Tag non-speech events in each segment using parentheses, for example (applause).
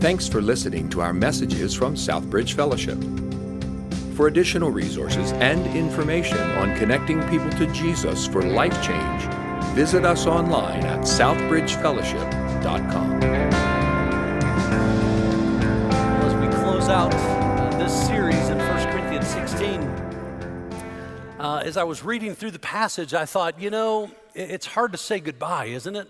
Thanks for listening to our messages from Southbridge Fellowship. For additional resources and information on connecting people to Jesus for life change, visit us online at southbridgefellowship.com. As we close out uh, this series in 1 Corinthians 16, uh, as I was reading through the passage, I thought, you know, it's hard to say goodbye, isn't it?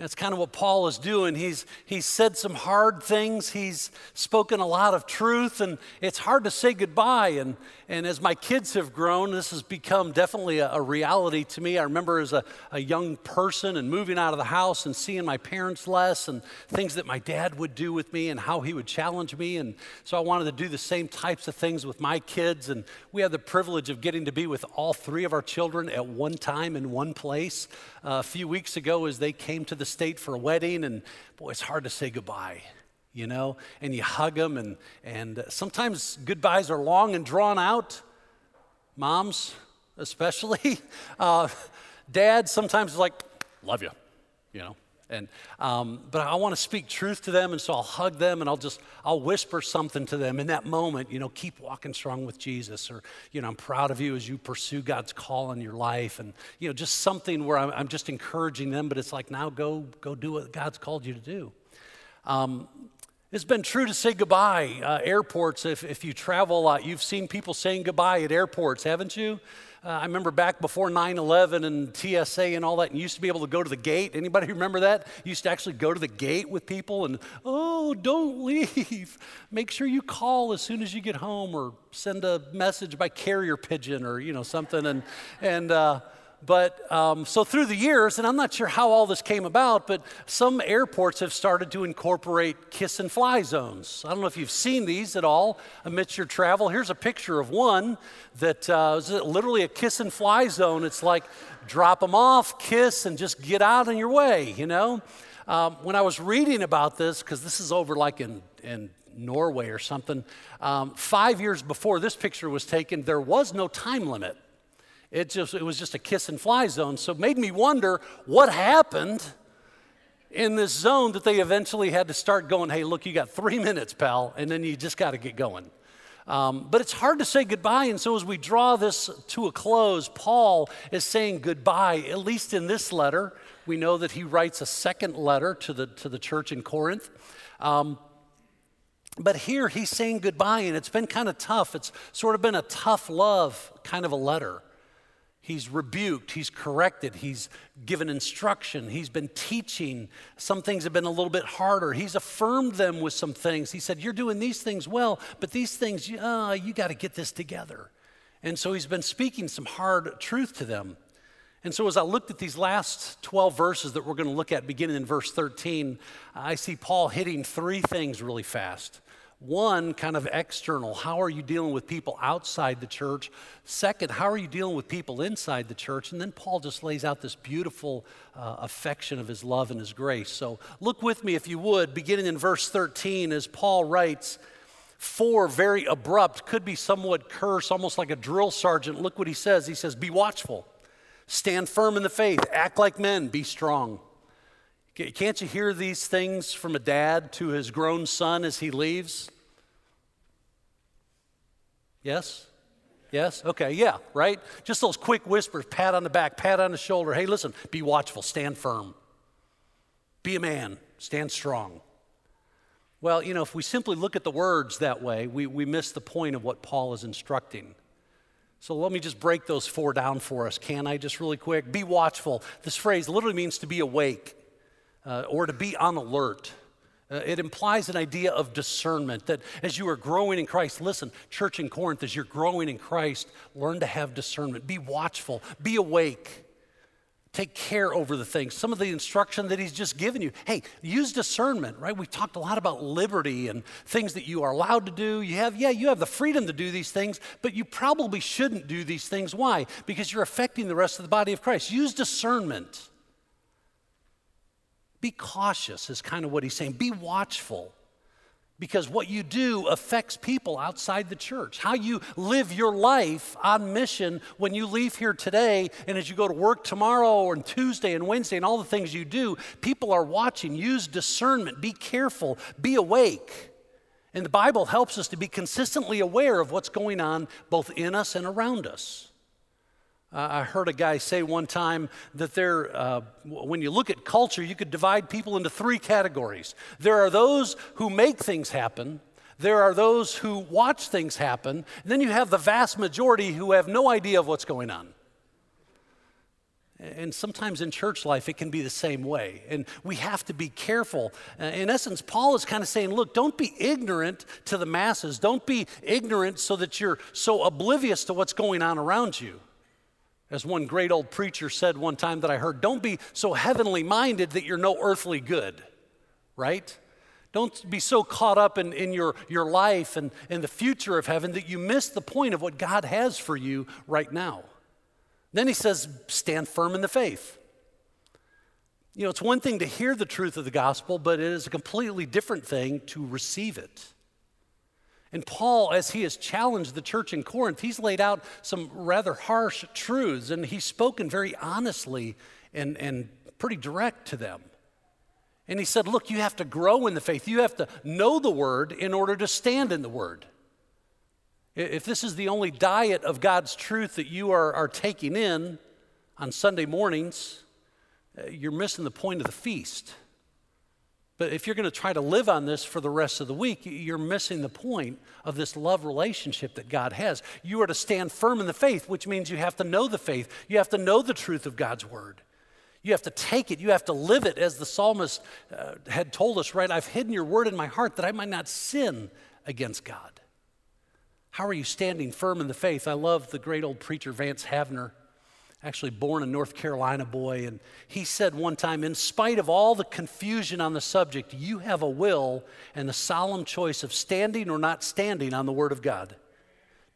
That's kind of what Paul is doing. He's, he's said some hard things. He's spoken a lot of truth, and it's hard to say goodbye. And, and as my kids have grown, this has become definitely a, a reality to me. I remember as a, a young person and moving out of the house and seeing my parents less and things that my dad would do with me and how he would challenge me. And so I wanted to do the same types of things with my kids. And we had the privilege of getting to be with all three of our children at one time in one place. A few weeks ago, as they came to the state for a wedding, and boy, it's hard to say goodbye, you know? And you hug them, and, and sometimes goodbyes are long and drawn out. Moms, especially. (laughs) Uh, dad sometimes is like, love you, you know? And, um, but I want to speak truth to them, and so I'll hug them and I'll just, I'll whisper something to them in that moment, you know, keep walking strong with Jesus, or, you know, I'm proud of you as you pursue God's call in your life. And, you know, just something where I'm, I'm just encouraging them, but it's like, now go, go do what God's called you to do. Um, it's been true to say goodbye. Uh, airports, if, if you travel a lot, you've seen people saying goodbye at airports, haven't you? Uh, I remember back before 9 11 and TSA and all that, and used to be able to go to the gate. Anybody (laughs) remember that? You used to actually go to the gate with people and, oh, don't leave. (laughs) Make sure you call as soon as you get home or send a message by carrier pigeon or, you know, something. And, and, uh, but um, so through the years, and I'm not sure how all this came about, but some airports have started to incorporate kiss and fly zones. I don't know if you've seen these at all amidst your travel. Here's a picture of one that uh, is literally a kiss and fly zone. It's like drop them off, kiss, and just get out on your way, you know? Um, when I was reading about this, because this is over like in, in Norway or something, um, five years before this picture was taken, there was no time limit. It just it was just a kiss and fly zone. So it made me wonder what happened in this zone that they eventually had to start going, hey, look, you got three minutes, pal, and then you just got to get going. Um, but it's hard to say goodbye. And so as we draw this to a close, Paul is saying goodbye, at least in this letter. We know that he writes a second letter to the, to the church in Corinth. Um, but here he's saying goodbye, and it's been kind of tough. It's sort of been a tough love kind of a letter. He's rebuked, he's corrected, he's given instruction, he's been teaching. Some things have been a little bit harder. He's affirmed them with some things. He said, You're doing these things well, but these things, uh, you got to get this together. And so he's been speaking some hard truth to them. And so, as I looked at these last 12 verses that we're going to look at, beginning in verse 13, I see Paul hitting three things really fast. One, kind of external. How are you dealing with people outside the church? Second, how are you dealing with people inside the church? And then Paul just lays out this beautiful uh, affection of his love and his grace. So look with me, if you would, beginning in verse 13, as Paul writes, four very abrupt, could be somewhat curse, almost like a drill sergeant. Look what he says. He says, Be watchful, stand firm in the faith, act like men, be strong. Can't you hear these things from a dad to his grown son as he leaves? Yes? Yes? Okay, yeah, right? Just those quick whispers, pat on the back, pat on the shoulder. Hey, listen, be watchful, stand firm. Be a man, stand strong. Well, you know, if we simply look at the words that way, we, we miss the point of what Paul is instructing. So let me just break those four down for us, can I, just really quick? Be watchful. This phrase literally means to be awake uh, or to be on alert. Uh, it implies an idea of discernment that as you are growing in Christ, listen, church in Corinth, as you're growing in Christ, learn to have discernment. Be watchful, be awake, take care over the things. Some of the instruction that he's just given you hey, use discernment, right? We've talked a lot about liberty and things that you are allowed to do. You have, yeah, you have the freedom to do these things, but you probably shouldn't do these things. Why? Because you're affecting the rest of the body of Christ. Use discernment. Be cautious, is kind of what he's saying. Be watchful. because what you do affects people outside the church. How you live your life on mission when you leave here today and as you go to work tomorrow and Tuesday and Wednesday and all the things you do, people are watching. Use discernment, be careful, be awake. And the Bible helps us to be consistently aware of what's going on both in us and around us. Uh, I heard a guy say one time that there, uh, when you look at culture, you could divide people into three categories. There are those who make things happen, there are those who watch things happen, and then you have the vast majority who have no idea of what's going on. And sometimes in church life, it can be the same way. And we have to be careful. Uh, in essence, Paul is kind of saying, look, don't be ignorant to the masses. Don't be ignorant so that you're so oblivious to what's going on around you. As one great old preacher said one time that I heard, don't be so heavenly minded that you're no earthly good, right? Don't be so caught up in, in your, your life and in the future of heaven that you miss the point of what God has for you right now. Then he says, stand firm in the faith. You know, it's one thing to hear the truth of the gospel, but it is a completely different thing to receive it. And Paul, as he has challenged the church in Corinth, he's laid out some rather harsh truths and he's spoken very honestly and, and pretty direct to them. And he said, Look, you have to grow in the faith. You have to know the word in order to stand in the word. If this is the only diet of God's truth that you are, are taking in on Sunday mornings, uh, you're missing the point of the feast. But if you're going to try to live on this for the rest of the week, you're missing the point of this love relationship that God has. You are to stand firm in the faith, which means you have to know the faith. You have to know the truth of God's word. You have to take it. You have to live it, as the psalmist uh, had told us, right? I've hidden your word in my heart that I might not sin against God. How are you standing firm in the faith? I love the great old preacher Vance Havner actually born a North Carolina boy, and he said one time, in spite of all the confusion on the subject, you have a will and the solemn choice of standing or not standing on the Word of God.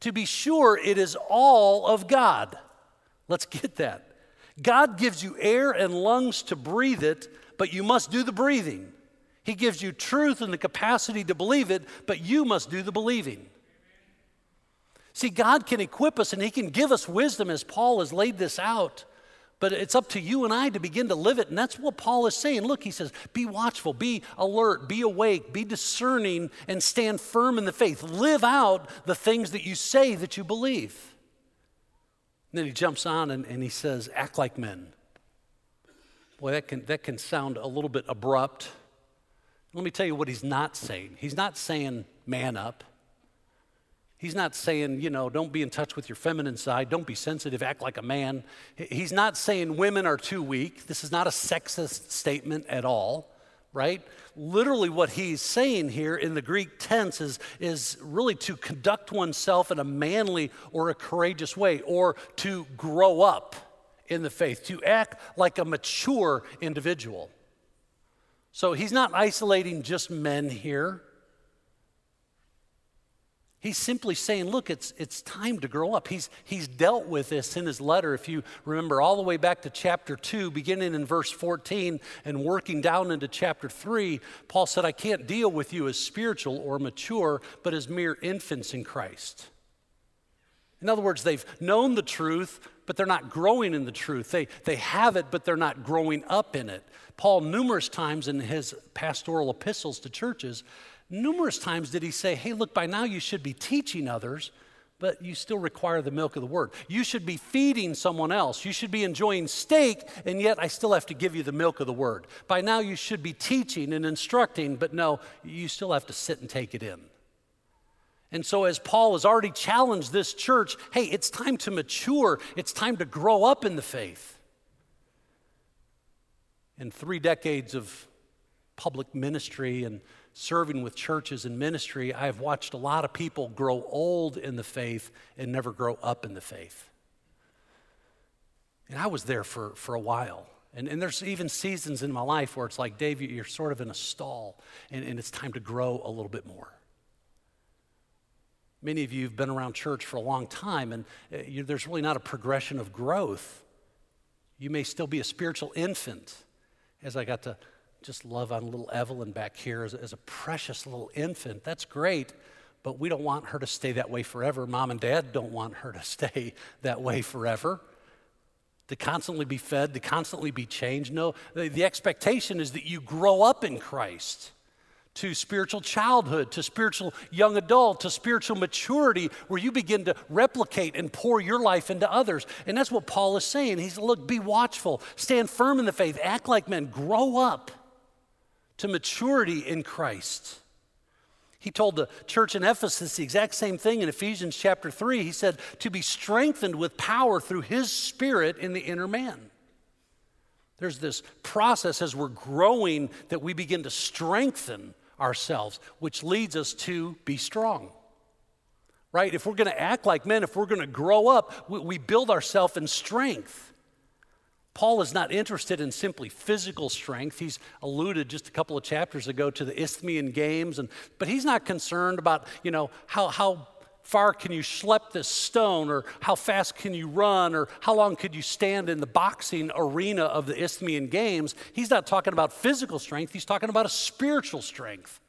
To be sure, it is all of God. Let's get that. God gives you air and lungs to breathe it, but you must do the breathing. He gives you truth and the capacity to believe it, but you must do the believing. See, God can equip us and He can give us wisdom as Paul has laid this out. But it's up to you and I to begin to live it. And that's what Paul is saying. Look, he says, be watchful, be alert, be awake, be discerning, and stand firm in the faith. Live out the things that you say that you believe. And then he jumps on and, and he says, act like men. Boy, that can, that can sound a little bit abrupt. Let me tell you what he's not saying. He's not saying man up. He's not saying, you know, don't be in touch with your feminine side, don't be sensitive, act like a man. He's not saying women are too weak. This is not a sexist statement at all, right? Literally, what he's saying here in the Greek tense is, is really to conduct oneself in a manly or a courageous way, or to grow up in the faith, to act like a mature individual. So he's not isolating just men here. He's simply saying, look, it's, it's time to grow up. He's, he's dealt with this in his letter, if you remember, all the way back to chapter 2, beginning in verse 14 and working down into chapter 3. Paul said, I can't deal with you as spiritual or mature, but as mere infants in Christ. In other words, they've known the truth, but they're not growing in the truth. They, they have it, but they're not growing up in it. Paul, numerous times in his pastoral epistles to churches, Numerous times did he say, Hey, look, by now you should be teaching others, but you still require the milk of the word. You should be feeding someone else. You should be enjoying steak, and yet I still have to give you the milk of the word. By now you should be teaching and instructing, but no, you still have to sit and take it in. And so, as Paul has already challenged this church, hey, it's time to mature, it's time to grow up in the faith. In three decades of public ministry and serving with churches and ministry, I have watched a lot of people grow old in the faith and never grow up in the faith. And I was there for, for a while. And, and there's even seasons in my life where it's like, Dave, you're sort of in a stall and, and it's time to grow a little bit more. Many of you have been around church for a long time, and uh, you, there's really not a progression of growth. You may still be a spiritual infant, as I got to just love on little Evelyn back here as, as a precious little infant. That's great, but we don't want her to stay that way forever. Mom and dad don't want her to (laughs) stay that way forever. To constantly be fed, to constantly be changed. No, the, the expectation is that you grow up in Christ to spiritual childhood, to spiritual young adult, to spiritual maturity, where you begin to replicate and pour your life into others. And that's what Paul is saying. He's, look, be watchful, stand firm in the faith, act like men, grow up to maturity in Christ. He told the church in Ephesus the exact same thing in Ephesians chapter 3. He said, to be strengthened with power through his spirit in the inner man. There's this process as we're growing that we begin to strengthen ourselves, which leads us to be strong. Right? If we're going to act like men, if we're going to grow up, we, we build ourselves in strength. Paul is not interested in simply physical strength. He's alluded just a couple of chapters ago to the Isthmian Games, and, but he's not concerned about, you know, how, how far can you schlep this stone, or how fast can you run, or how long could you stand in the boxing arena of the Isthmian Games. He's not talking about physical strength, he's talking about a spiritual strength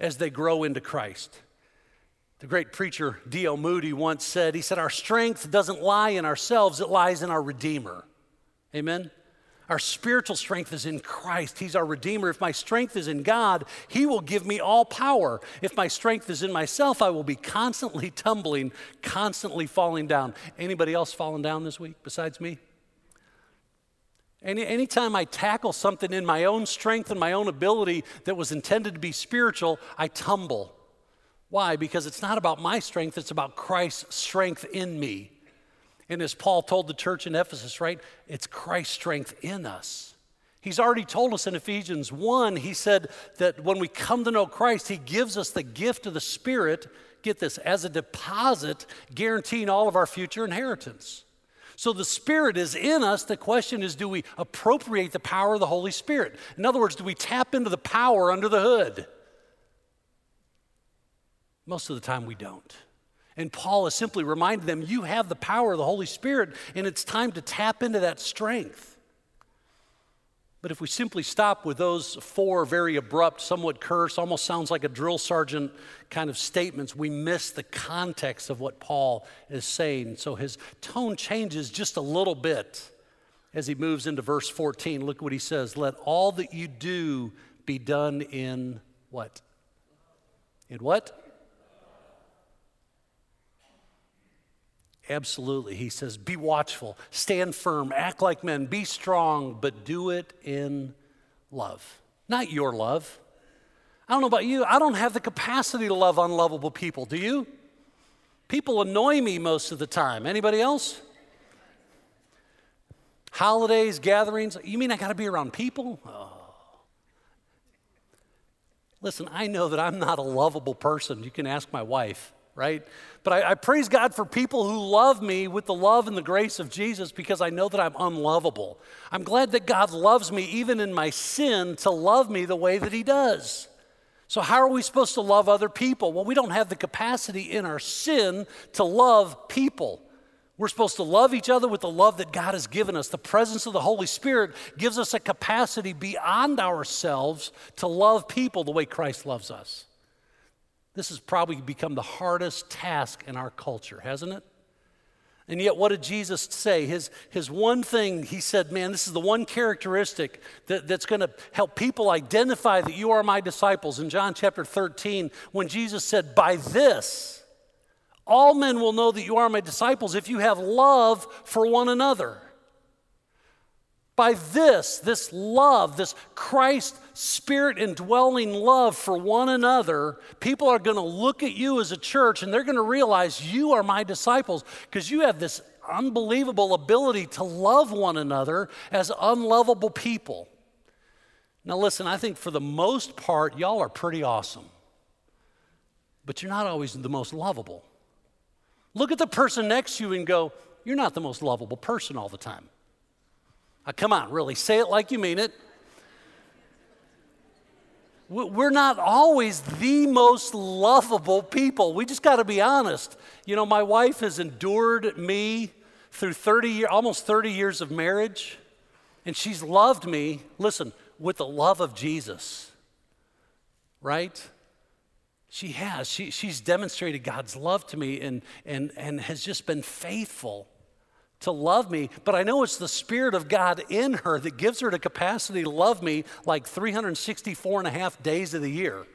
as they grow into Christ. The great preacher D.L. Moody once said, he said, Our strength doesn't lie in ourselves, it lies in our Redeemer. Amen? Our spiritual strength is in Christ. He's our Redeemer. If my strength is in God, He will give me all power. If my strength is in myself, I will be constantly (laughs) tumbling, constantly falling down. Anybody else fallen down this week besides me? Any, anytime I tackle something in my own strength and my own ability that was intended to be spiritual, I tumble. Why? Because it's not about my strength, it's about Christ's strength in me. And as Paul told the church in Ephesus, right, it's Christ's strength in us. He's already told us in Ephesians 1, he said that when we come to know Christ, he gives us the gift of the Spirit, get this, as a deposit guaranteeing all of our future inheritance. So the Spirit is in us. The question is do we appropriate the power of the Holy Spirit? In other words, do we tap into the power under the hood? Most of the time, we don't. And Paul is simply reminding them, you have the power of the Holy Spirit, and it's time to tap into that strength. But if we simply stop with those four very abrupt, somewhat curse, almost sounds like a drill sergeant kind of statements, we miss the context of what Paul is saying. So his tone changes just a little bit as he moves into verse 14. Look what he says Let all that you do be done in what? In what? Absolutely. He says, be watchful, stand firm, act like men, be strong, but do it in love. Not your love. I don't know about you, I don't have the capacity to love unlovable people, do you? People annoy me most of the time. Anybody else? Holidays, gatherings, you mean I got to be around people? Oh. Listen, I know that I'm not a lovable person. You can ask my wife right? But I, I, praise God for people who love me with the love and the grace of Jesus because I know that I'm unlovable. I'm glad that God loves me even in my sin to love me the way that He does. So, how are we supposed to love other people? Well, we don't have the capacity in our sin to love people. We're supposed to love each other with the love that God has given us. The presence of the Holy Spirit gives us a capacity beyond ourselves to love people the way Christ loves us. This has probably become the hardest task in our culture, hasn't it? And yet, what did Jesus say? His, his one thing, he said, Man, this is the one characteristic that, that's going to help people identify that you are my disciples. In John chapter 13, when Jesus said, By this, all men will know that you are my disciples if you have love for one another. By this, this love, this Christ spirit indwelling love for one another, people are going to look at you as a church and they're going to realize you are my disciples because you have this unbelievable ability to love one another as unlovable people. Now, listen, I think for the most part, y'all are pretty awesome, but you're not always the most lovable. Look at the person next to you and go, You're not the most lovable person all the time. Uh, come on, really, say it like you mean it. We're not always the most lovable people. We just got to be honest. You know, my wife has endured me through 30 years, almost 30 years of marriage, and she's loved me, listen, with the love of Jesus, right? She has. She, she's demonstrated God's love to me and, and, and has just been faithful to love me. But I know it's the Spirit of God in her that gives her the capacity to love me like 364 and a half days of the year.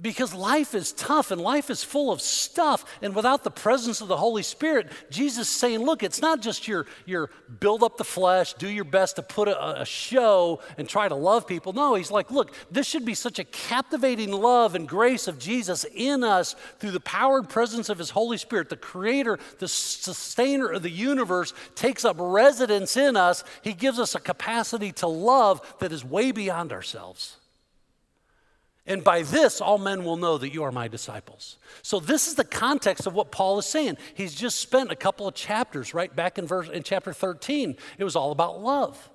Because life is tough and life is full of stuff. And without the presence of the Holy Spirit, Jesus is saying, look, it's not just your, your build up the flesh, do your best to put a, a show and try to love people. No, he's like, look, this should be such a captivating love and grace of Jesus in us through the power and presence of his Holy Spirit. The creator, the sustainer of the universe takes up residence in us. He gives us a capacity to love that is way beyond ourselves. And by this, all men will know that you are my disciples. So this is the context of what Paul is saying. He's just spent a couple of chapters, right back in verse in chapter 13. It was all about love.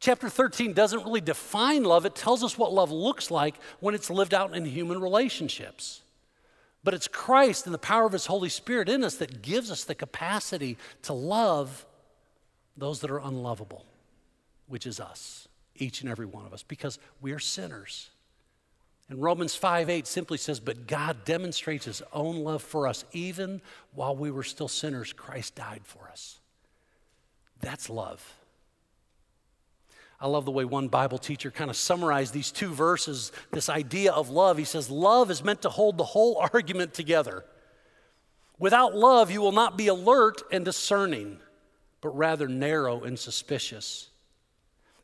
Chapter 13 doesn't really define love, it tells us what love looks like when it's lived out in human relationships. But it's Christ and the power of his Holy Spirit in us that gives us the capacity to love those that are unlovable, which is us, each and every one of us, because we are sinners. And Romans 5 8 simply says, But God demonstrates his own love for us. Even while we were still sinners, Christ died for us. That's love. I love the way one Bible teacher kind of summarized these two verses, this idea of love. He says, Love is meant to hold the whole argument together. Without love, you will not be alert and discerning, but rather narrow and suspicious.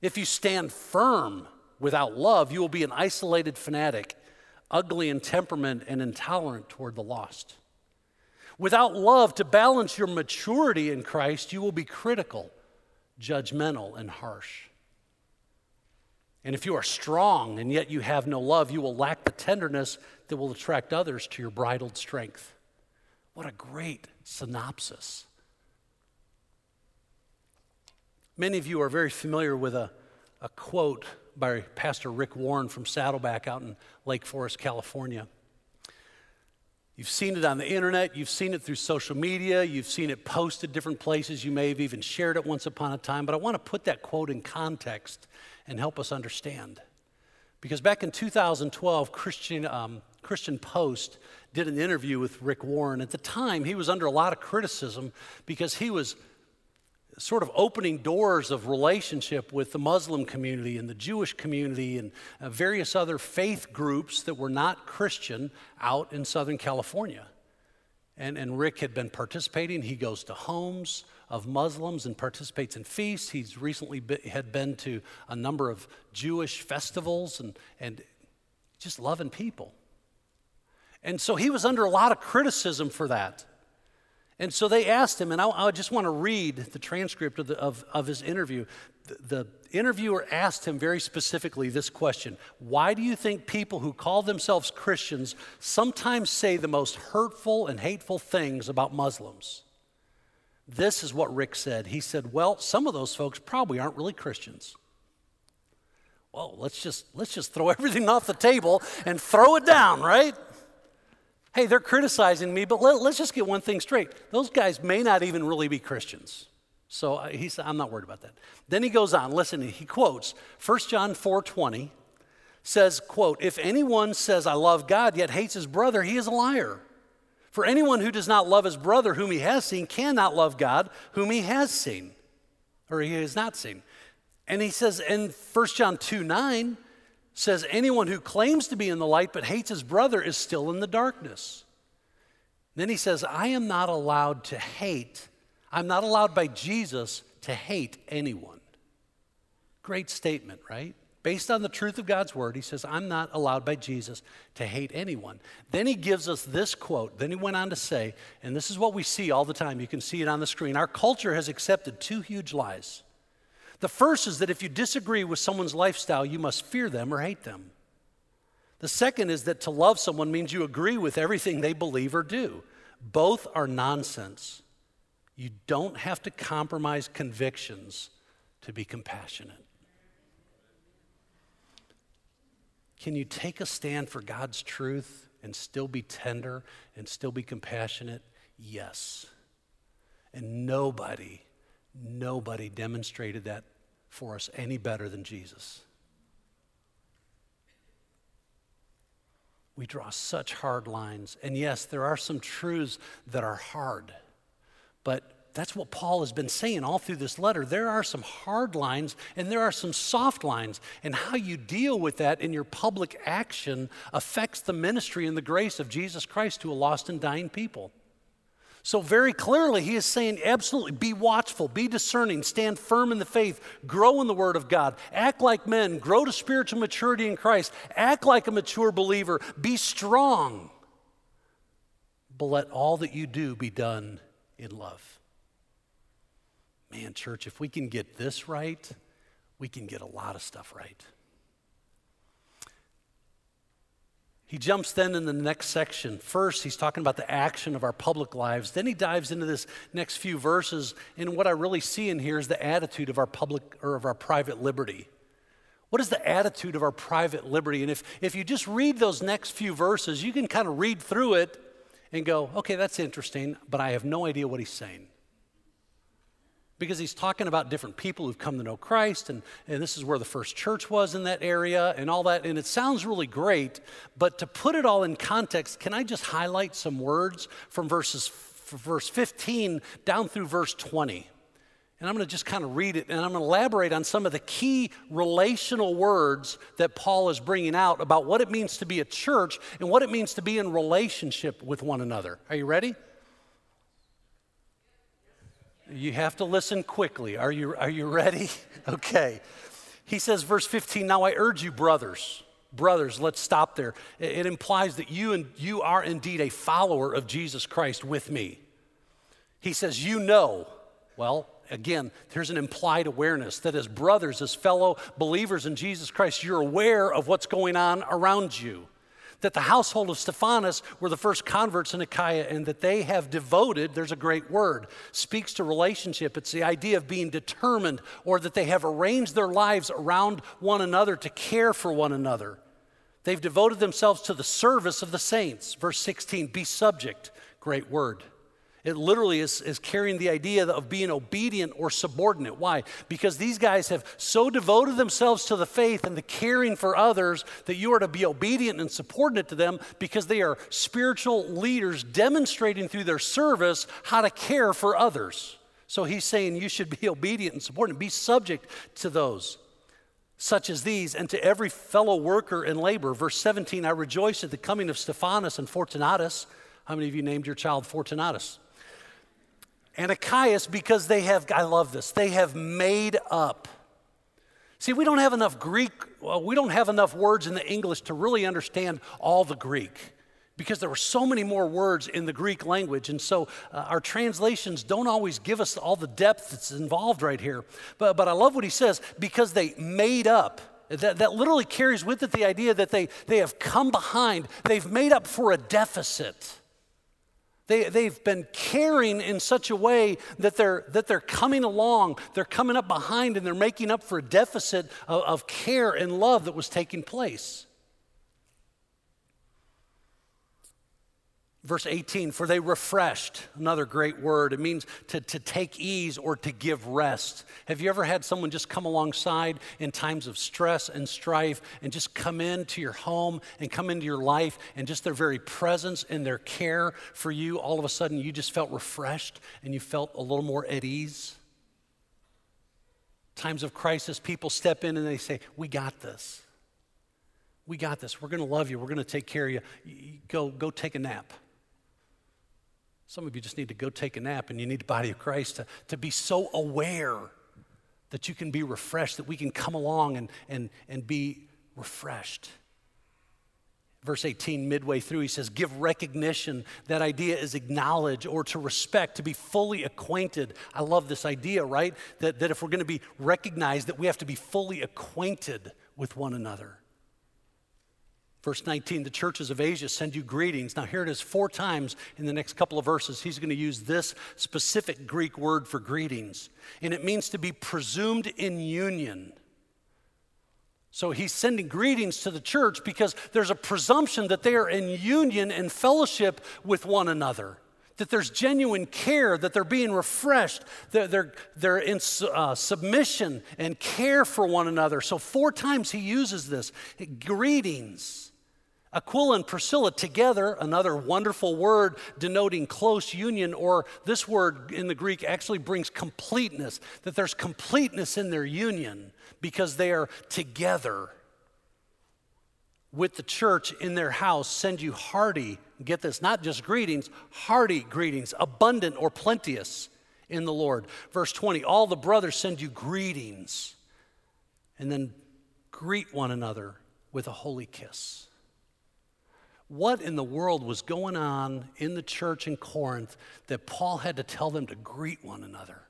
If you stand firm, without love, you will be an isolated fanatic, ugly in temperament and intolerant toward the lost. Without love to balance your maturity in Christ, you will be critical, judgmental, and harsh. And if you are strong and yet you have no love, you will lack the tenderness that will attract others to your bridled strength. What a great synopsis. Many of you are very familiar with a, a quote by Pastor Rick Warren from Saddleback out in Lake Forest, California. You've seen it on the internet, you've seen it through social media, you've seen it posted different places, you may have even shared it once upon a time, but I want to put that quote in context and help us understand. Because back in 2012, Christian, um, Christian Post did an interview with Rick Warren. At the time, he was under a lot of criticism because he was sort of opening doors of relationship with the Muslim community and the Jewish community and uh, various other faith groups that were not Christian out in Southern California. And, and Rick had been participating. He goes to homes of Muslims and participates in feasts. He's recently had been to a number of Jewish festivals and, and just loving people. And so he was under a lot of criticism for that. And so they asked him, and I, I just want to read the transcript of, the, of, of his interview. The, the interviewer asked him very specifically this question Why do you think people who call themselves Christians sometimes say the most hurtful and hateful things about Muslims? This is what Rick said. He said, Well, some of those folks probably aren't really Christians. Well, let's just, let's just throw (laughs) everything off the table and throw it down, right? Hey, they're criticizing me, but let, us just get one thing straight. Those guys may not even really be Christians. So uh, he said, I'm not worried about that. Then he goes on, listen, he quotes 1 John 4 20 says, quote, if anyone says I love God yet hates his brother, he is a liar. For anyone who does not love his brother whom he has seen cannot love God whom he has seen or he has not seen. And he says in 1 John 2 9, says anyone who claims to be in the light but hates his brother is still in the darkness. Then he says, I am not allowed to hate, I'm not allowed by Jesus to hate anyone. Great statement, right? Based on the truth of God's word, he says, I'm not allowed by Jesus to hate anyone. Then he gives us this quote. Then he went on to say, and this is what we see all the time, you can see it on the screen. Our culture has accepted two huge lies. The first is that if you disagree with someone's lifestyle, you must fear them or hate them. The second is that to love someone means you agree with everything they believe or do. Both are nonsense. You don't have to compromise convictions to be compassionate. Can you take a stand for God's truth and still be tender and still be compassionate? Yes. And nobody Nobody demonstrated that for us any better than Jesus. We draw such hard lines. And yes, there are some truths that are hard, but that's what Paul has been saying all through this letter. There are some hard lines and there are some soft lines. And how you deal with that in your public action affects the ministry and the grace of Jesus Christ to a lost and dying people. So, very clearly, he is saying, absolutely, be watchful, be discerning, stand firm in the faith, grow in the Word of God, act like men, grow to spiritual maturity in Christ, act like a mature believer, be strong. But let all that you do be done in love. Man, church, if we can get this right, we can get a lot of stuff right. He jumps then in the next section. First, he's talking about the action of our public lives. Then he dives into this next few verses. And what I really see in here is the attitude of our public or of our private liberty. What is the attitude of our private liberty? And if, if you just read those next few verses, you can kind of read through it and go, okay, that's interesting, but I have no idea what he's saying because he's talking about different people who've come to know Christ, and, and this is where the first church was in that area and all that. And it sounds really great, but to put it all in context, can I just highlight some words from verses verse 15 down through verse 20? And I'm going to just kind of read it and I'm going to elaborate on some of the key relational words that Paul is bringing out about what it means to be a church and what it means to be in relationship with one another. Are you ready? You have to listen quickly. Are you, are you ready? (laughs) okay. He says, verse 15, now I urge you, brothers, brothers, let's stop there. It, implies that you and you are indeed a follower of Jesus Christ with me. He says, you know. Well, again, there's an implied awareness that as brothers, as fellow believers in Jesus Christ, you're aware of what's going on around you that the household of Stephanas were the first converts in Achaia and that they have devoted, there's a great word, speaks to relationship. It's the idea of being determined or that they have arranged their lives around one another to care for one another. They've devoted themselves to the service of the saints. Verse 16, be subject, great word. It literally is, is carrying the idea of being obedient or subordinate. Why? Because these guys have so devoted themselves to the faith and the caring for others that you are to be obedient and subordinate to them because they are spiritual leaders demonstrating through their service how to care for others. So he's saying you should be (laughs) obedient and subordinate, be subject to those such as these, and to every fellow worker in labor. Verse 17 I rejoice at the coming of Stephanas and Fortunatus. How many of you named your child Fortunatus? And Achaicus because they have, I love this, they have made up. See, we don't have enough Greek, well, we don't have enough words in the English to really understand all the Greek because there were so many more words in the Greek language. And so uh, our translations don't always give us all the depth that's involved right here. But, but I love what he says because they made up. That, that literally carries with it the idea that they, they have come behind, they've made up for a deficit. They, they've been caring in such a way that they're, that they're coming along, they're coming up behind, and they're making up for a deficit of, of care and love that was taking place. Verse 18, for they refreshed, another great word. It means to, to take ease or to give rest. Have you ever had someone just come alongside in times of stress and strife and just come into your home and come into your life and just their very presence and their care for you, all of a sudden you just felt refreshed and you felt a little more at ease? Times of crisis, people step in and they say, We got this. We got this. We're going to love you. We're going to take care of you. Go, go take a nap. Some of you just need to go take a nap and you need the body of Christ to, to be so aware that you can be refreshed, that we can come along and, and, and be refreshed. Verse 18, midway through, he says, Give recognition. That idea is acknowledge or to respect, to be fully acquainted. I love this idea, right? That, that if we're going to be recognized, that we have to be fully acquainted with one another. Verse 19, the churches of Asia send you greetings. Now, here it is four times in the next couple of verses. He's going to use this specific Greek word for greetings, and it means to be presumed in union. So he's sending greetings to the church because there's a presumption that they are in union and fellowship with one another that there's genuine care, that they're being refreshed, they're, they're, they're in uh, submission and care for one another. So, four times he uses this greetings. Aquila and Priscilla together, another wonderful word denoting close union, or this word in the Greek actually brings completeness, that there's completeness in their union because they are together with the church in their house send you hearty, get this, not just greetings, hearty greetings, abundant or plenteous in the Lord. Verse 20, all the brothers send you greetings. And then greet one another with a holy kiss. What in the world was going on in the church in Corinth that Paul had to tell them to greet one another?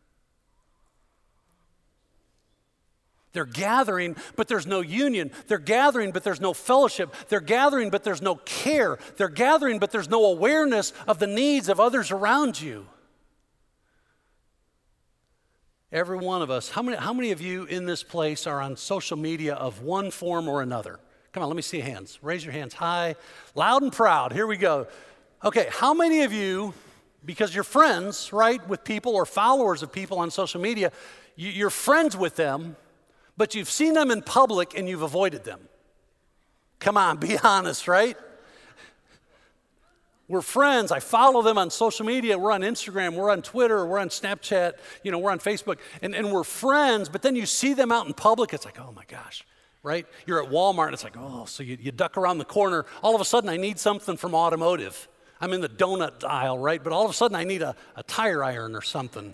They're gathering, but there's no union. They're gathering, but there's no fellowship. They're gathering, but there's no care. They're gathering, but there's no awareness of the needs of others around you. Every one of us, how many, how many of you in this place are on social media of one form or another? Come on, let me see hands. Raise your hands high, loud and proud. Here we go. Okay, how many of you, because you're friends, right, with people or followers of people on social media, you're friends with them, but you've seen them in public and you've avoided them. Come on, (laughs) be honest, right? We're friends. I follow them on social media. We're on Instagram. We're on Twitter. We're on Snapchat. You know, we're on Facebook. And, and we're friends, but then you see them out in public. It's like, oh my gosh, right? You're at Walmart and it's like, oh, so you, you duck around the corner. All of a sudden, I need something from automotive. I'm in the donut aisle, right? But all of a sudden, I need a, a tire iron or something.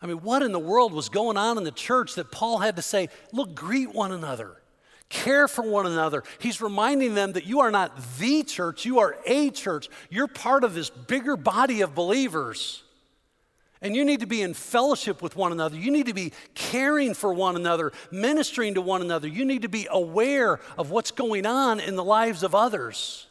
I mean, what in the world was going on in the church that Paul had to say, look, greet one another, care for one another? He's reminding them that you are not the church, you are a church. You're part of this bigger body of believers. And you need to be in fellowship with one another. You need to be caring for one another, ministering to one another. You need to be aware of what's going on in the lives of others.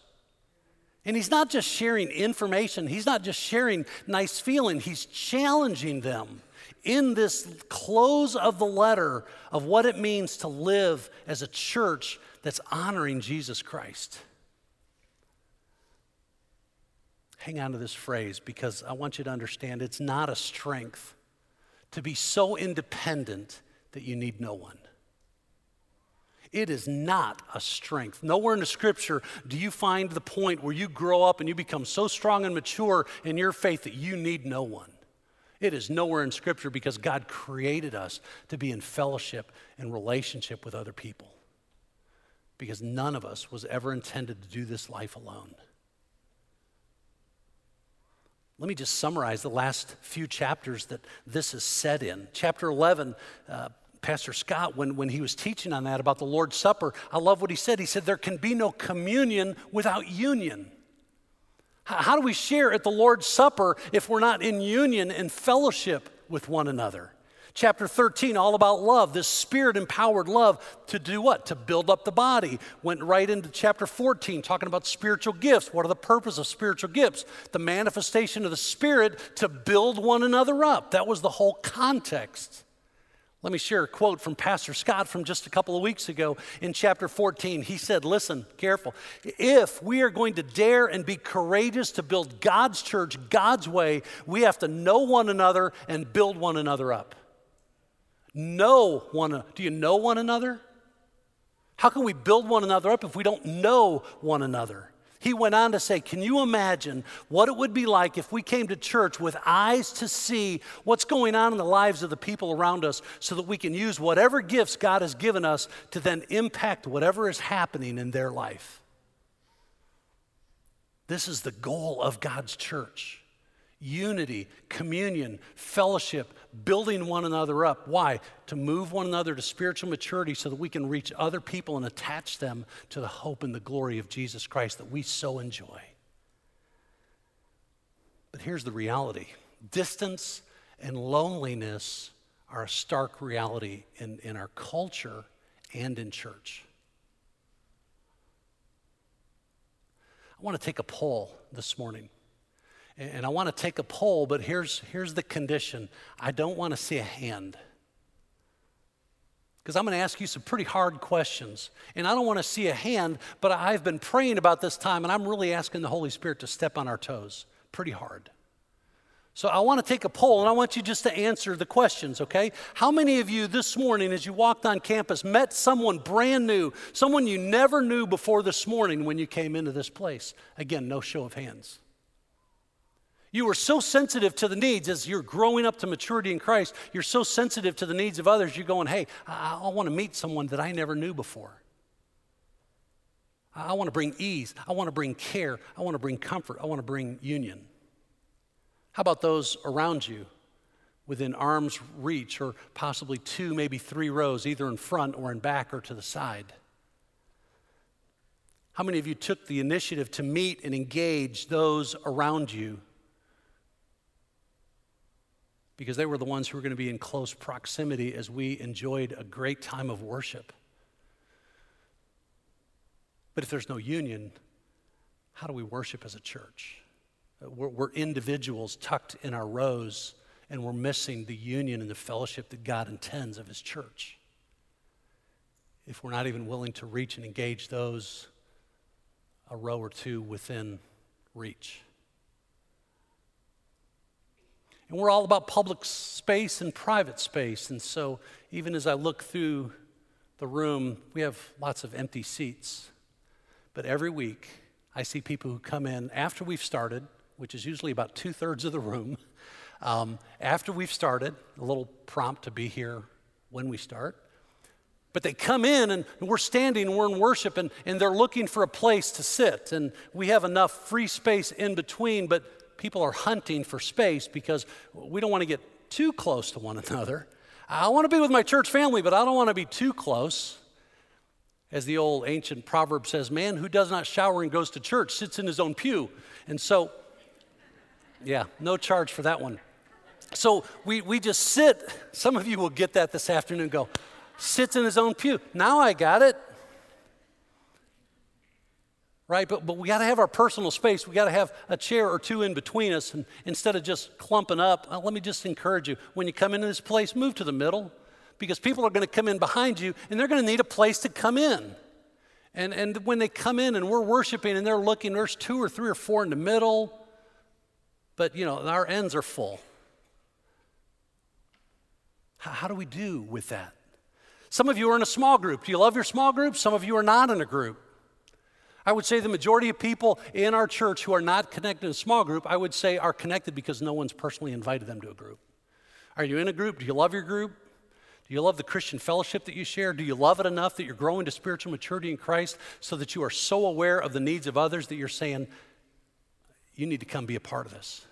And he's not just sharing information, he's not just sharing nice feeling, he's challenging them in this close of the letter of what it means to live as a church that's honoring Jesus Christ. Hang on to this phrase because I want you to understand it's not a strength to be so independent that you need no one. It is not a strength. Nowhere in the scripture do you find the point where you grow up and you become so strong and mature in your faith that you need no one. It is nowhere in Scripture because God created us to be in fellowship and relationship with other people. Because none of us was ever intended to do this life alone. Let me just summarize the last few chapters that this is set in. Chapter 11, uh, Pastor Scott, when, when he was teaching on that about the Lord's Supper, I love what he said. He said, There can be no communion without union. How do we share at the Lord's Supper if we're not in union and fellowship with one another? Chapter 13, all about love, this spirit empowered love to do what? To build up the body. Went right into chapter 14, talking about spiritual gifts. What are the purpose of spiritual gifts? The manifestation of the Spirit to build one another up. That was the whole context. Let me share a quote from Pastor Scott from just a couple of weeks ago in chapter 14. He said, Listen, careful. If we are going to dare and be courageous to build God's church God's way, we have to know one another and build one another up. Know one another. Do you know one another? How can we build one another up if we don't know one another? He went on to say, Can you imagine what it would be like if we came to church with eyes to see what's going on in the lives of the people around us so that we can use whatever gifts God has given us to then impact whatever is happening in their life? This is the goal of God's church unity, communion, fellowship, building one another up. Why? To move one another to spiritual maturity so that we can reach other people and attach them to the hope and the glory of Jesus Christ that we so enjoy. But here's the reality distance and loneliness are a stark reality in, in our culture and in church. I want to take a poll this morning. And I want to take a poll, but here's, here's the condition I don't want to see a hand. because I'm going to ask you some pretty hard questions. And I don't want to see a hand, but I've been praying about this time, and I'm really asking the Holy Spirit to step on our toes pretty hard. So I want to take a poll, and I want you just to answer the questions, okay? How many of you this morning, as you walked on campus, met someone brand new, someone you never knew before this morning when you came into this place? Again, no show of hands. You are so sensitive to the needs as you're growing up to maturity in Christ. You're so sensitive to the needs of others. You're going, hey, I, I want to meet someone that I never knew before. I want to bring ease. I want to bring care. I want to bring comfort. I want to bring union. How about those around you within arm's reach, or possibly two, maybe three rows, either in front or in back or to the side? How many of you took the initiative to meet and engage those around you because they were the ones who were going to be in close proximity as we enjoyed a great time of worship. But if there's no union, how do we worship as a church? Uh, we're, we're, individuals tucked in our rows, and we're missing the union and the fellowship that God intends of His church. If we're not even willing to reach and engage those a row or two within reach. And we're all about public space and private space. And so, even as I look through the room, we have lots of empty seats. But every week, I see people who come in after we've started, which is usually about two thirds of the room. (laughs) Um, after we've started, a little prompt to be here when we start. But they come in and we're standing, we're in worship, and, and they're looking for a place to sit. And we have enough free space in between, but people are hunting for space because we don't want to get too close to one another. I want to be with my church family, but I don't want to be too close. As the old ancient proverb says, man who does not shower and goes to church sits in his own pew. And so, yeah, no charge for that one. So we, we just sit. Some of you will get that this afternoon go, sits in his own pew. Now I got it right? But, but we got to have our personal space. We got to have a chair or two in between us. And instead of just clumping up, uh, let me just encourage you when you come into this place, move to the middle because people are going to come in behind you and they're going to need a place to come in. And, and when they come in and we're worshiping and they're looking, there's two or three or four in the middle, but you know, our ends are full. How, how do we do with that? Some of you are in a small group. Do you love your small group? Some of you are not in a group. I would say the majority of people in our church who are not connected in a small group, I would say are connected because no one's personally invited them to a group. Are you in a group? Do you love your group? Do you love the Christian fellowship that you share? Do you love it enough that you're growing to spiritual maturity in Christ so that you are so aware of the needs of others that you're saying, you need to come be a part of this?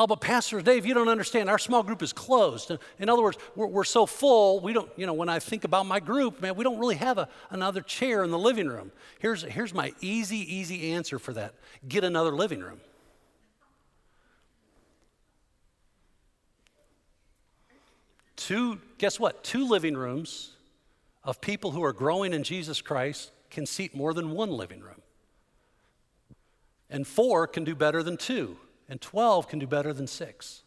Oh, but Pastor Dave, you don't understand. Our small group is closed. In other words, we're, we're, so full, we don't, you know, when I think about my group, man, we don't really have a, another chair in the living room. Here's, here's my easy, easy answer for that get another living room. Two, guess what? Two living rooms of people who are growing in Jesus Christ can seat more than one living room. And four can do better than two and 12 can do better than six.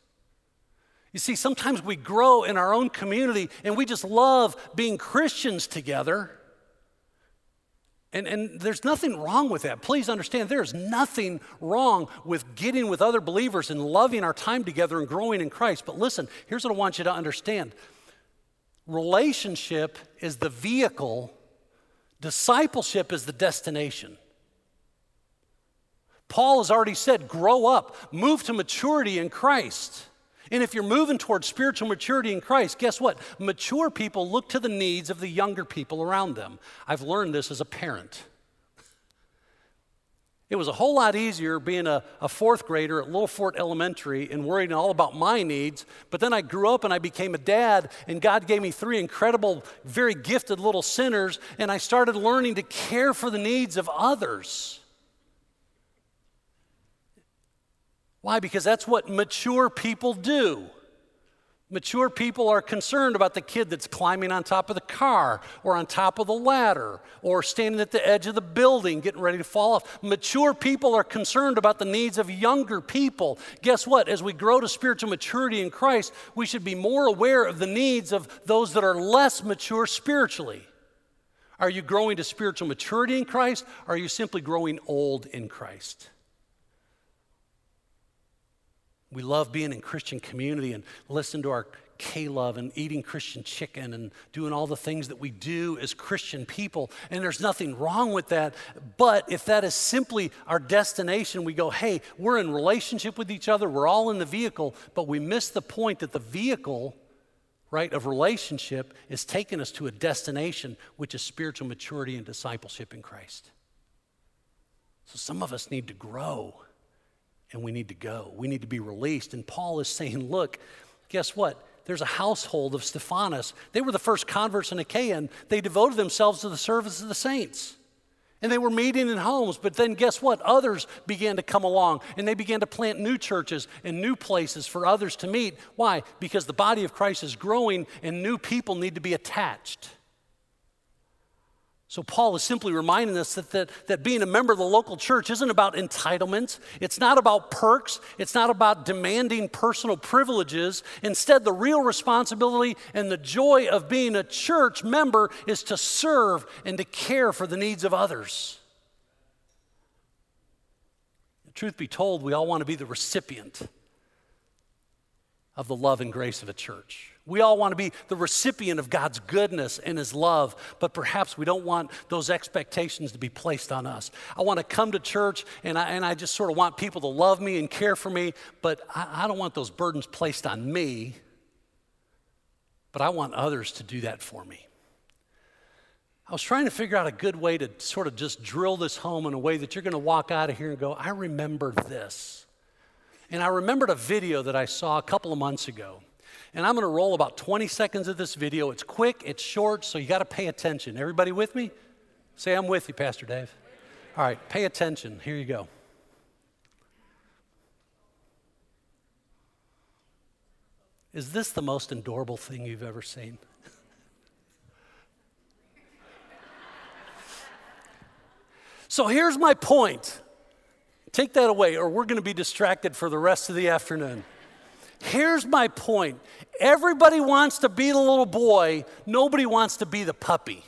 You see, sometimes we grow in our own community and we just love being Christians together. And, and there's nothing wrong with that. Please understand, there's nothing wrong with getting with other believers and loving our time together and growing in Christ. But listen, here's what I want you to understand relationship is the vehicle, discipleship is the destination. Paul has already said, grow up, move to maturity in Christ. And if you're moving towards spiritual maturity in Christ, guess what? Mature people look to the needs of the younger people around them. I've learned this as a parent. It was a whole lot easier being a, a, fourth grader at Little Fort Elementary and worrying all about my needs. But then I grew up and I became a dad, and God gave me three incredible, very gifted little sinners, and I started learning to care for the needs of others. Why? Because that's what mature people do. Mature people are concerned about the kid that's climbing on top of the car or on top of the ladder or standing at the edge of the building getting ready to fall off. Mature people are concerned about the needs of younger people. Guess what? As we grow to spiritual maturity in Christ, we should be more aware of the needs of those that are less mature spiritually. Are you growing to spiritual maturity in Christ? Or are you simply growing old in Christ? We love being in Christian community and listen to our K love and eating Christian chicken and doing all the things that we do as Christian people. And there's nothing wrong with that. But if that is simply our destination, we go, hey, we're in relationship with each other, we're all in the vehicle, but we miss the point that the vehicle, right, of relationship is taking us to a destination, which is spiritual maturity and discipleship in Christ. So some of us need to grow and we need to go. We need to be released. And Paul is saying, look, guess what? There's a household of Stephanas. They were the first converts in Achaia, and they devoted themselves to the service of the saints. And they were meeting in homes, but then guess what? Others began to come along and they began to plant new churches and new places for others to meet. Why? Because the body of Christ is growing and new people need to be attached. So, Paul is simply reminding us that, that, that being a member of the local church isn't about entitlements. It's not about perks. It's not about demanding personal privileges. Instead, the real responsibility and the joy of being a church member is to serve and to care for the needs of others. Truth be told, we all want to be the recipient of the love and grace of a church. We all want to be the recipient of God's goodness and His love, but perhaps we don't want those expectations to be placed on us. I want to come to church and I, and I just sort of want people to love me and care for me, but I, I don't want those burdens placed on me, but I want others to do that for me. I was trying to figure out a good way to sort of just drill this home in a way that you're going to walk out of here and go, I remember this. And I remembered a video that I saw a couple of months ago. And I'm going to roll about 20 seconds of this video. It's quick, it's short, so you got to pay attention. Everybody with me? Say, I'm with you, Pastor Dave. All right, pay attention. Here you go. Is this the most adorable thing you've ever seen? (laughs) so here's my point. Take that away, or we're going to be distracted for the rest of the afternoon. Here's my point everybody wants to be the little boy, nobody wants to be the puppy.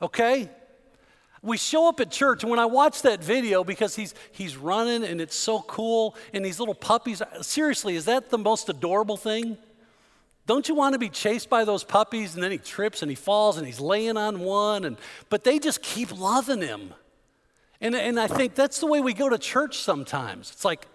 Okay? We show up at church, and when I watch that video, because he's, he's running and it's so cool, and these little puppies, seriously, is that the most adorable thing? Don't you want to be chased by those puppies and then he trips and he falls and he's laying on one and but they just keep loving him. And, and I think that's the way we go to church sometimes. It's like,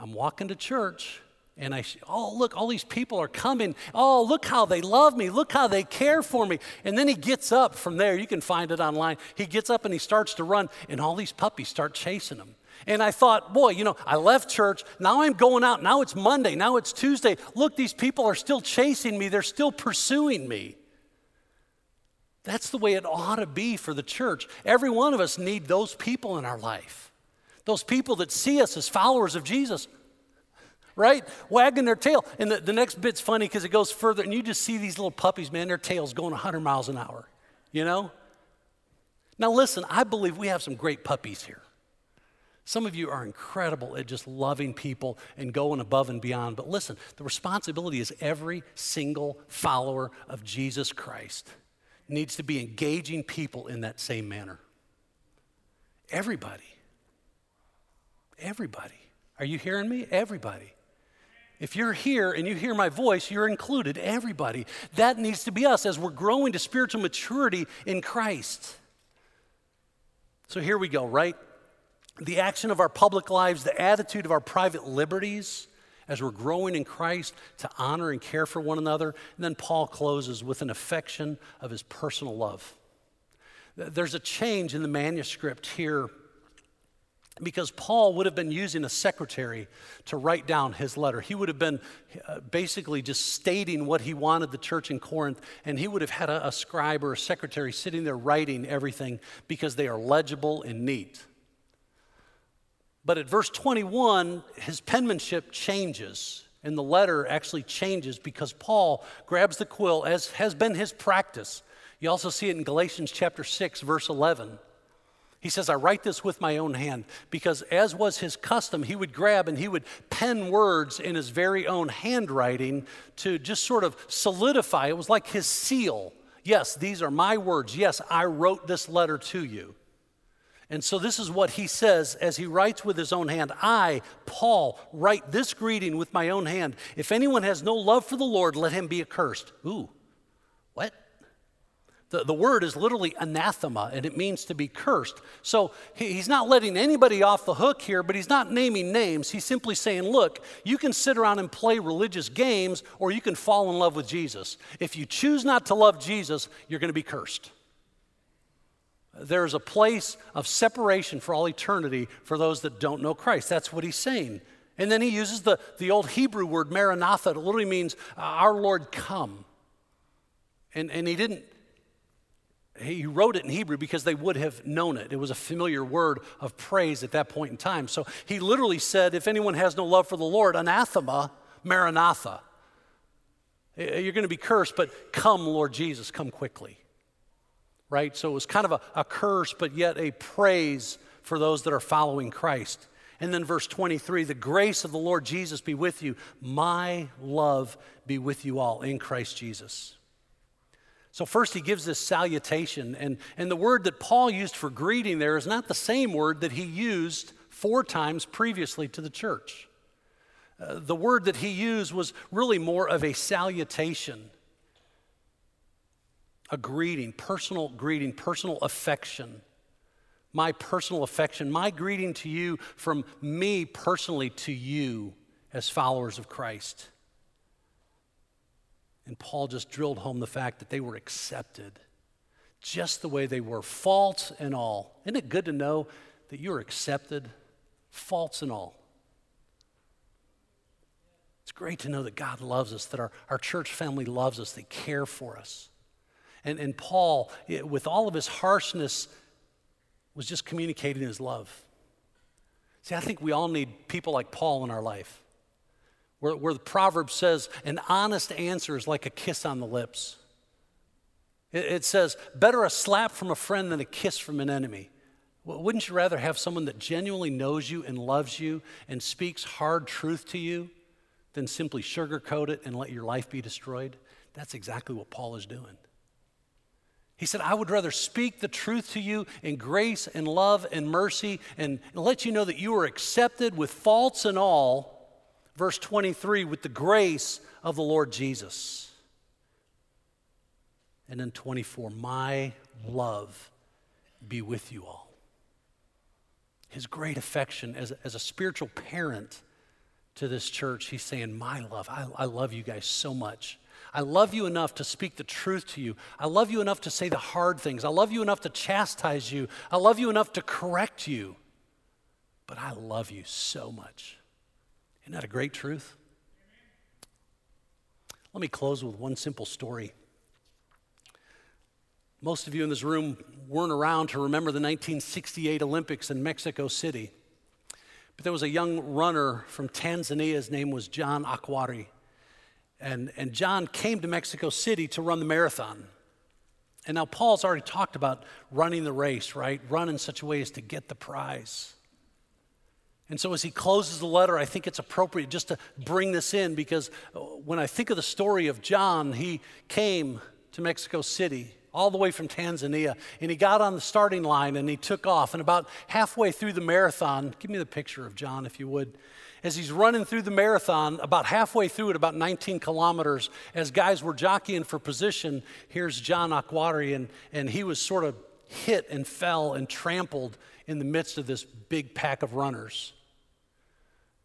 I'm walking to church and I, see, oh, look, all these people are coming. Oh, look how they love me. Look how they care for me. And then he gets up from there. You can find it online. He gets up and he starts to run, and all these puppies start chasing him. And I thought, boy, you know, I left church. Now I'm going out. Now it's Monday. Now it's Tuesday. Look, these people are still chasing me. They're still pursuing me. That's the way it ought to be for the church. Every one of us need those people in our life. Those people that see us as followers of Jesus, right? Wagging their tail. And the, the next bit's funny because it goes further, and you just see these little puppies, man, their tails going 100 miles an hour, you know? Now, listen, I believe we have some great puppies here. Some of you are incredible at just loving people and going above and beyond. But listen, the responsibility is every single follower of Jesus Christ needs to be engaging people in that same manner. Everybody. Everybody. Are you hearing me? Everybody. If you're here and you hear my voice, you're included. Everybody. That needs to be us as we're growing to spiritual maturity in Christ. So here we go, right? The action of our public lives, the attitude of our private liberties as we're growing in Christ to honor and care for one another. And then Paul closes with an affection of his personal love. There's a change in the manuscript here because Paul would have been using a secretary to write down his letter. He would have been uh, basically just stating what he wanted the church in Corinth, and he would have had a, a scribe or a secretary sitting there writing everything because they are legible and neat. But at verse 21, his penmanship changes. And the letter actually changes because Paul grabs the quill, as has been his practice. You also see it in Galatians chapter 6, verse 11. He says, I write this with my own hand because, as was his custom, he would grab and he would pen words in his very own handwriting to just sort of solidify. It was like his seal. Yes, these are my words. Yes, I wrote this letter to you. And so, this is what he says as he writes with his own hand I, Paul, write this greeting with my own hand. If anyone has no love for the Lord, let him be accursed. Ooh? The, the word is literally anathema, and it means to be cursed. So he, he's not letting anybody off the hook here, but he's not naming names. He's simply saying, look, you can sit around and play religious games, or you can fall in love with Jesus. If you choose not to love Jesus, you're going to be cursed. There is a place of separation for all eternity for those that don't know Christ. That's what he's saying. And then he uses the, the old Hebrew word, Maranatha. It literally means, Our Lord, come. And, and he didn't he wrote it in Hebrew because they would have known it. It was a familiar word of praise at that point in time. So he literally said, If anyone has no love for the Lord, anathema, maranatha. You're going to be cursed, but come, Lord Jesus, come quickly. Right? So it was kind of a, a curse, but yet a praise for those that are following Christ. And then verse 23 the grace of the Lord Jesus be with you. My love be with you all in Christ Jesus. So, first, he gives this salutation, and, and the word that Paul used for greeting there is not the same word that he used four times previously to the church. Uh, the word that he used was really more of a salutation, a greeting, personal greeting, personal affection. My personal affection, my greeting to you from me personally to you as followers of Christ. And Paul just drilled home the fact that they were accepted just the way they were, faults and all. Isn't it good to know that you're accepted, faults and all? It's great to know that God loves us, that our, our church family loves us, they care for us. And, and Paul, with all of his harshness, was just communicating his love. See, I think we all need people like Paul in our life where, where the proverb says, an honest answer is like a kiss on the lips. It, it says, better a slap from a friend than a kiss from an enemy. Well, wouldn't you rather have someone that genuinely knows you and loves you and speaks hard truth to you than simply sugarcoat it and let your life be destroyed? That's exactly what Paul is doing. He said, I would rather speak the truth to you in grace and love and mercy and let you know that you are accepted with faults and all verse 23 with the grace of the Lord Jesus. And then 24, my love be with you all. His great affection as, as a spiritual parent to this church, he's saying, My love, I, I love you guys so much. I love you enough to speak the truth to you. I love you enough to say the hard things. I love you enough to chastise you. I love you enough to correct you. But I love you so much. Isn't that a great truth? Let me close with one simple story. Most of you in this room weren't around to remember the 1968 Olympics in Mexico City. But there was a young runner from Tanzania. His name was John Akhwari. And, and John came to Mexico City to run the marathon. And now Paul's already talked about running the race, right? Run in such a way as to get the prize. And so, as he closes the letter, I think it's appropriate just to bring this in because uh, when I think of the story of John, he came to Mexico City all the way from Tanzania and he got on the starting line and he took off. And about halfway through the marathon, give me the picture of John if you would. As he's running through the marathon, about halfway through it, about 19 kilometers, as guys were jockeying for position, here's John Akhwari, and, and he was sort of hit and fell and trampled in the midst of this big pack of runners.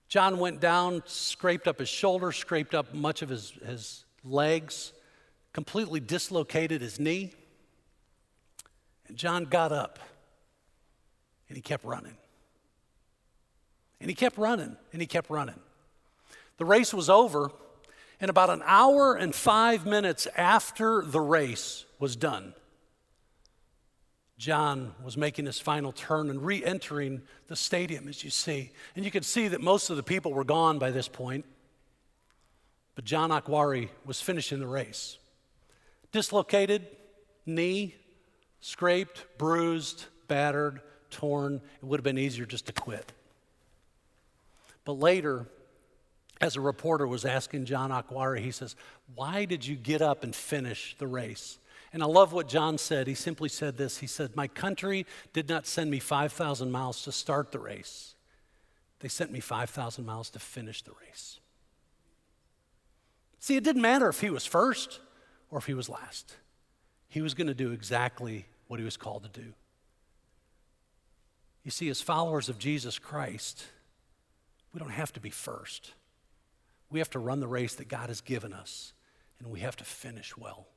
John went down, scraped up his shoulder, scraped up much of his, his legs, completely dislocated his knee. And John got up and he kept running. And he kept running and he kept running. The race was over, and about an hour and five minutes after the race was done, John was making his final turn and re entering the stadium, as you see. And you could see that most of the people were gone by this point. But John Akhwari was finishing the race. Dislocated knee, scraped, bruised, battered, torn. It would have been easier just to quit. But later, as a reporter was asking John Akhwari, he says, Why did you get up and finish the race? And I love what John said. He simply said this He said, My country did not send me 5,000 miles to start the race, they sent me 5,000 miles to finish the race. See, it didn't matter if he was first or if he was last, he was going to do exactly what he was called to do. You see, as followers of Jesus Christ, we don't have to be first. We have to run the race that God has given us, and we have to finish well.